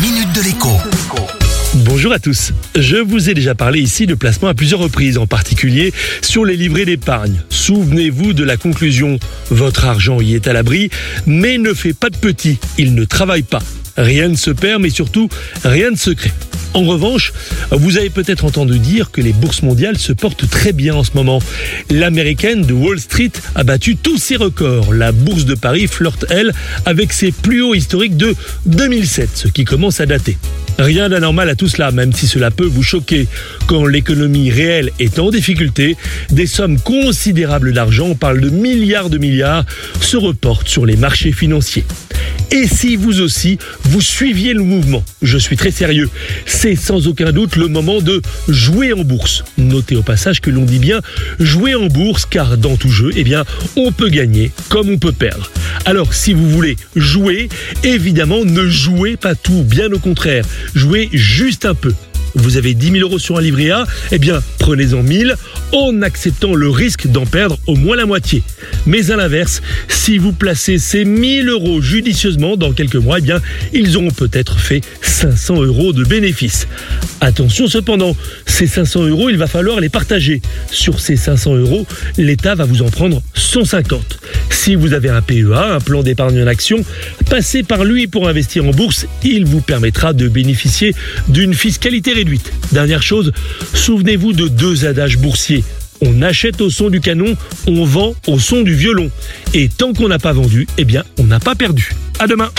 minute de l'écho. Bonjour à tous. Je vous ai déjà parlé ici de placement à plusieurs reprises, en particulier sur les livrets d'épargne. Souvenez-vous de la conclusion. Votre argent y est à l'abri, mais ne fait pas de petit. Il ne travaille pas. Rien ne se perd, mais surtout, rien ne se crée. En revanche, vous avez peut-être entendu dire que les bourses mondiales se portent très bien en ce moment. L'américaine de Wall Street a battu tous ses records. La bourse de Paris flirte, elle, avec ses plus hauts historiques de 2007, ce qui commence à dater. Rien d'anormal à tout cela, même si cela peut vous choquer. Quand l'économie réelle est en difficulté, des sommes considérables d'argent, on parle de milliards de milliards, se reportent sur les marchés financiers. Et si vous aussi, vous suiviez le mouvement, je suis très sérieux, c'est sans aucun doute le moment de jouer en bourse. Notez au passage que l'on dit bien jouer en bourse car dans tout jeu, eh bien, on peut gagner comme on peut perdre. Alors si vous voulez jouer, évidemment ne jouez pas tout, bien au contraire, jouez juste un peu. Vous avez 10 000 euros sur un livret A, eh bien prenez-en 1000 en acceptant le risque d'en perdre au moins la moitié. Mais à l'inverse, si vous placez ces 1000 euros judicieusement dans quelques mois, eh bien ils auront peut-être fait 500 euros de bénéfices. Attention cependant, ces 500 euros, il va falloir les partager. Sur ces 500 euros, l'État va vous en prendre 150. Si vous avez un PEA, un plan d'épargne en action, passez par lui pour investir en bourse. Il vous permettra de bénéficier d'une fiscalité réduite. Dernière chose, souvenez-vous de deux adages boursiers. On achète au son du canon, on vend au son du violon. Et tant qu'on n'a pas vendu, eh bien, on n'a pas perdu. À demain.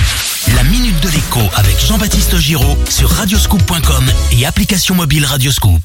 La minute de l'écho avec Jean-Baptiste Giraud sur radioscoop.com et application mobile Radioscoop.